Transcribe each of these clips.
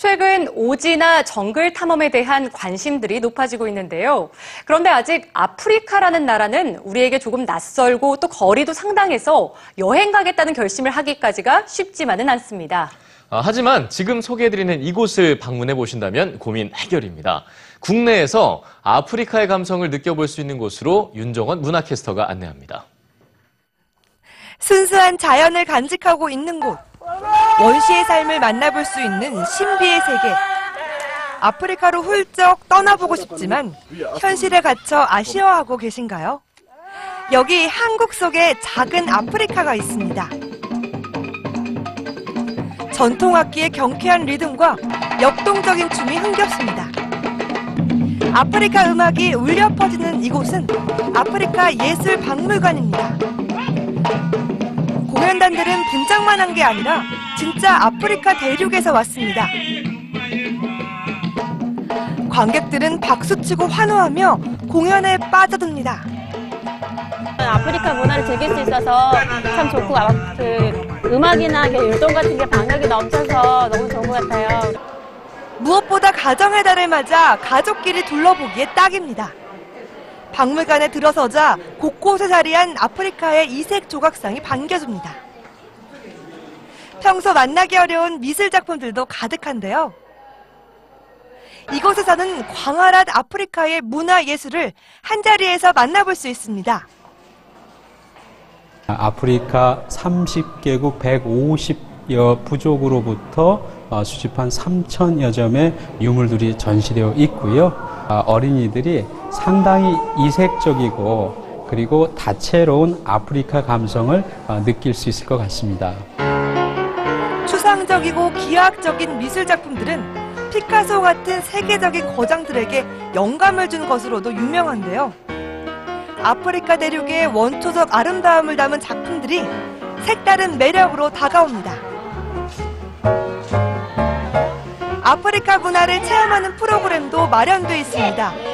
최근 오지나 정글 탐험에 대한 관심들이 높아지고 있는데요. 그런데 아직 아프리카라는 나라는 우리에게 조금 낯설고 또 거리도 상당해서 여행 가겠다는 결심을 하기까지가 쉽지만은 않습니다. 아, 하지만 지금 소개해드리는 이곳을 방문해 보신다면 고민 해결입니다. 국내에서 아프리카의 감성을 느껴볼 수 있는 곳으로 윤정원 문화캐스터가 안내합니다. 순수한 자연을 간직하고 있는 곳. 원시의 삶을 만나볼 수 있는 신비의 세계. 아프리카로 훌쩍 떠나보고 싶지만 현실에 갇혀 아쉬워하고 계신가요? 여기 한국 속에 작은 아프리카가 있습니다. 전통 악기의 경쾌한 리듬과 역동적인 춤이 흥겹습니다. 아프리카 음악이 울려 퍼지는 이곳은 아프리카 예술 박물관입니다. 공연단들은 분장만 한 게 아니라 진짜 아프리카 대륙에서 왔습니다. 관객들은 박수치고 환호하며 공연에 빠져듭니다. 아프리카 문화를 즐길 수 있어서 참 좋고 아, 그 음악이나 율동 같은 게 방역이 넘쳐서 너무 좋은 것 같아요. 무엇보다 가정의 달을 맞아 가족끼리 둘러보기에 딱입니다. 박물관에 들어서자 곳곳에 자리한 아프리카의 이색 조각상이 반겨줍니다. 평소 만나기 어려운 미술 작품들도 가득한데요. 이곳에서는 광활한 아프리카의 문화 예술을 한자리에서 만나볼 수 있습니다. 아프리카 30개국 150여 부족으로부터 어, 수집한 3천여 점의 유물들이 전시되어 있고요. 아, 어린이들이 상당히 이색적이고 그리고 다채로운 아프리카 감성을 어, 느낄 수 있을 것 같습니다. 추상적이고 기하학적인 미술 작품들은 피카소 같은 세계적인 거장들에게 영감을 준 것으로도 유명한데요. 아프리카 대륙의 원초적 아름다움을 담은 작품들이 색다른 매력으로 다가옵니다. 아프리카 문화를 체험하는 프로그램도 마련되어 있습니다.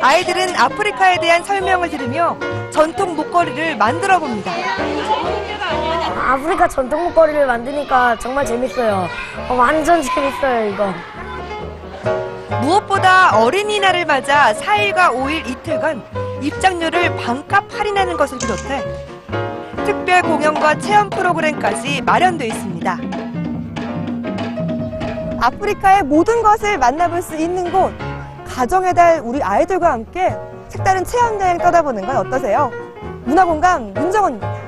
아이들은 아프리카에 대한 설명을 들으며 전통 목걸이를 만들어 봅니다. 아프리카 전통 목걸이를 만드니까 정말 재밌어요. 어, 완전 재밌어요, 이거. 무엇보다 어린이날을 맞아 4일과 5일 이틀간 입장료를 반값 할인하는 것을 비롯해 특별 공연과 체험 프로그램까지 마련되어 있습니다. 아프리카의 모든 것을 만나볼 수 있는 곳, 가정의 달 우리 아이들과 함께 색다른 체험 여행 떠나보는 건 어떠세요? 문화공감 문정원입니다.